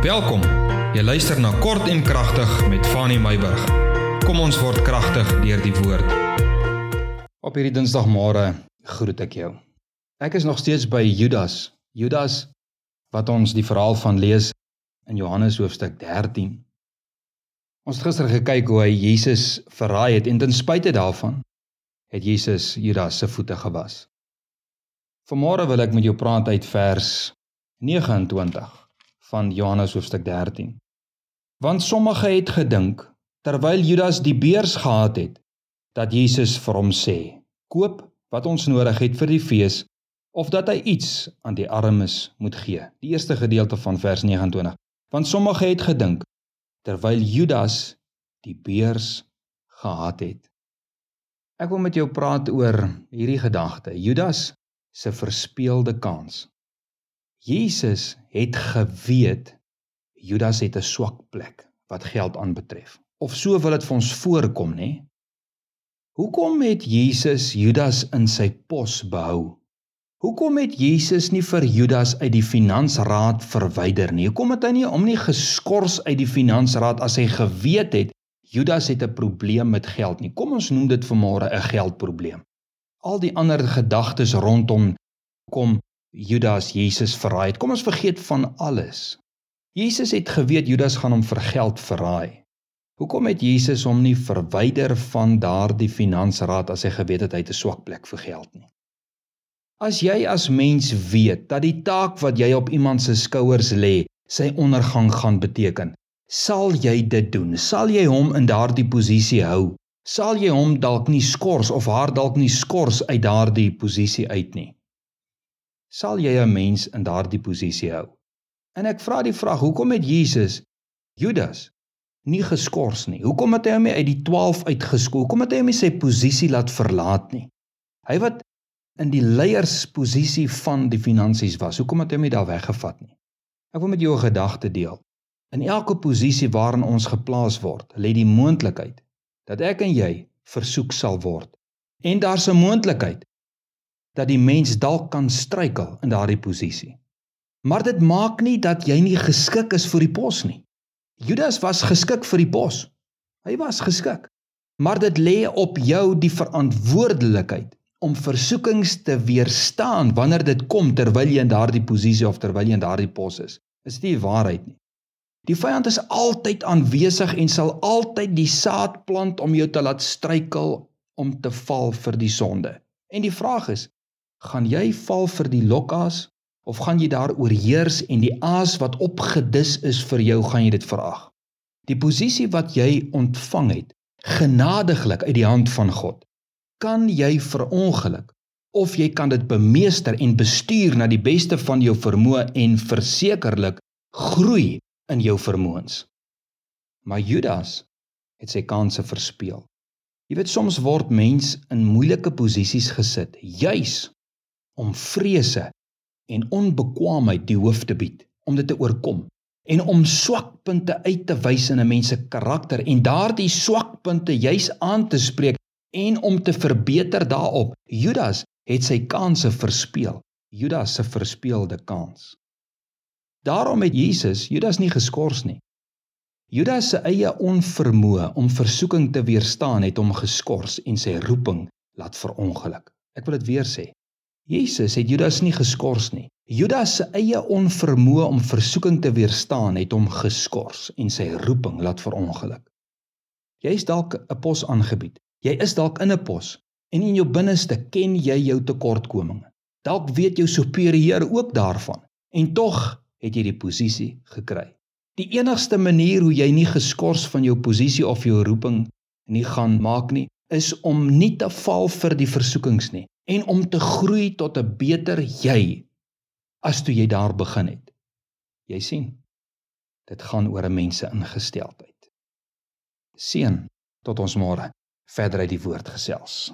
Welkom. Jy luister na Kort en Kragtig met Fanny Meyburg. Kom ons word kragtig deur die woord. Op hierdie Dinsdagmôre groet ek jou. Ek is nog steeds by Judas. Judas wat ons die verhaal van lees in Johannes hoofstuk 13. Ons het gister gekyk hoe hy Jesus verraai het en ten spyte daarvan het Jesus Judas se voete gewas. Vanmôre wil ek met jou praat uit vers 29 van Johannes hoofstuk 13. Want sommige het gedink terwyl Judas die beurs gehad het dat Jesus vir hom sê: "Koop wat ons nodig het vir die fees of dat hy iets aan die armes moet gee." Die eerste gedeelte van vers 29. Want sommige het gedink terwyl Judas die beurs gehad het. Ek wil met jou praat oor hierdie gedagte. Judas se verspeelde kans. Jesus het geweet Judas het 'n swak plek wat geld aanbetref. Of so wil dit vir ons voorkom, nê? Hoekom het Jesus Judas in sy pos behou? Hoekom het Jesus nie vir Judas uit die finansraad verwyder nie? Hoekom het hy nie hom nie geskort uit die finansraad as hy geweet het Judas het 'n probleem met geld nie? Kom ons noem dit vanmôre 'n geldprobleem. Al die ander gedagtes rondom kom Judas Jesus verraai het. Kom ons vergeet van alles. Jesus het geweet Judas gaan hom vir geld verraai. Hoekom het Jesus hom nie verwyder van daardie finansraad as hy geweet het hy het 'n swak plek vir geld nie? As jy as mens weet dat die taak wat jy op iemand se skouers lê, sy ondergang gaan beteken, sal jy dit doen? Sal jy hom in daardie posisie hou? Sal jy hom dalk nie skors of haar dalk nie skors uit daardie posisie uit nie? Sal jy 'n mens in daardie posisie hou. En ek vra die vraag, hoekom het Jesus Judas nie geskort nie? Hoekom het hy hom uit die 12 uitgeskool? Hoekom het hy hom sy posisie laat verlaat nie? Hy wat in die leiersposisie van die finansies was, hoekom het hy hom nie daar weggevat nie? Ek wil met jou 'n gedagte deel. In elke posisie waarin ons geplaas word, lê die moontlikheid dat ek en jy versoek sal word. En daar's 'n moontlikheid dat die mens dalk kan struikel in daardie posisie. Maar dit maak nie dat jy nie geskik is vir die pos nie. Judas was geskik vir die pos. Hy was geskik. Maar dit lê op jou die verantwoordelikheid om versoekings te weerstaan wanneer dit kom terwyl jy in daardie posisie of terwyl jy in daardie pos is. Is dit nie waarheid nie? Die vyand is altyd aanwesig en sal altyd die saad plant om jou te laat struikel om te val vir die sonde. En die vraag is, gaan jy val vir die lokas of gaan jy daar oorheers en die aas wat opgedis is vir jou gaan jy dit verag? Die posisie wat jy ontvang het genadiglik uit die hand van God. Kan jy verongeluk of jy kan dit bemeester en bestuur na die beste van jou vermoë en versekerlik groei in jou vermoëns? Maar Judas het sy kansse verspeel. Jy weet soms word mens in moeilike posisies gesit juis om vrese en onbekwaamheid die hoof te bied om dit te oorkom en om swakpunte uit te wys in 'n mens se karakter en daardie swakpunte juis aan te spreek en om te verbeter daarop. Judas het sy kansse verspeel. Judas se verspeelde kans. Daarom het Jesus Judas nie geskort nie. Judas se eie onvermoë om versoeking te weerstaan het hom geskort en sy roeping laat verongeluk. Ek wil dit weer sê. Jesus het Judas nie geskort nie. Judas se eie onvermoë om versoeking te weerstaan het hom geskort en sy roeping laat verongeluk. Jy is dalk 'n pos aangebied. Jy is dalk in 'n pos en in jou binneste ken jy jou tekortkominge. Dalk weet jou superieur ook daarvan en tog het jy die posisie gekry. Die enigste manier hoe jy nie geskort van jou posisie of jou roeping nie gaan maak nie, is om nie te val vir die versoekings nie en om te groei tot 'n beter jy as toe jy daar begin het. Jy sien, dit gaan oor 'n mens se ingesteldheid. Seën tot ons môre verder uit die woord gesels.